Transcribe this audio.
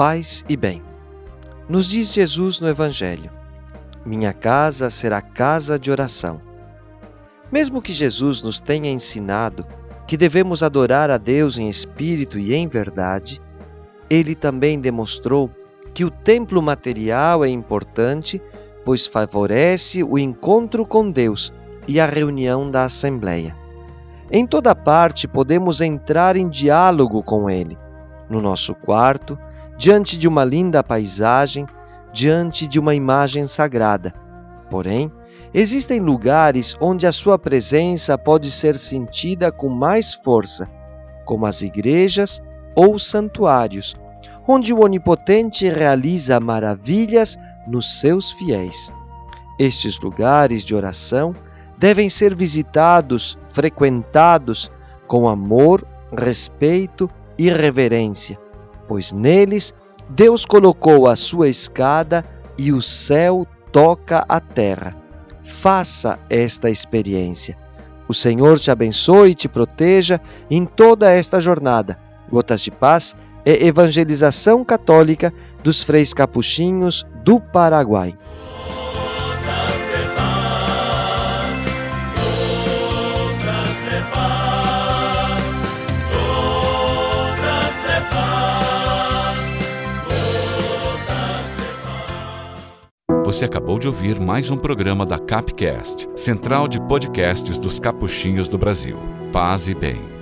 paz e bem. Nos diz Jesus no Evangelho: Minha casa será casa de oração. Mesmo que Jesus nos tenha ensinado que devemos adorar a Deus em espírito e em verdade, ele também demonstrou que o templo material é importante, pois favorece o encontro com Deus e a reunião da Assembleia. Em toda parte podemos entrar em diálogo com Ele, no nosso quarto, diante de uma linda paisagem, diante de uma imagem sagrada. Porém, existem lugares onde a Sua presença pode ser sentida com mais força, como as igrejas ou santuários, onde o Onipotente realiza maravilhas nos seus fiéis. Estes lugares de oração devem ser visitados, frequentados com amor, respeito e reverência, pois neles Deus colocou a sua escada e o céu toca a terra. Faça esta experiência. O Senhor te abençoe e te proteja em toda esta jornada. Gotas de Paz é evangelização católica dos freis capuchinhos do Paraguai. Você acabou de ouvir mais um programa da Capcast, central de podcasts dos capuchinhos do Brasil. Paz e bem.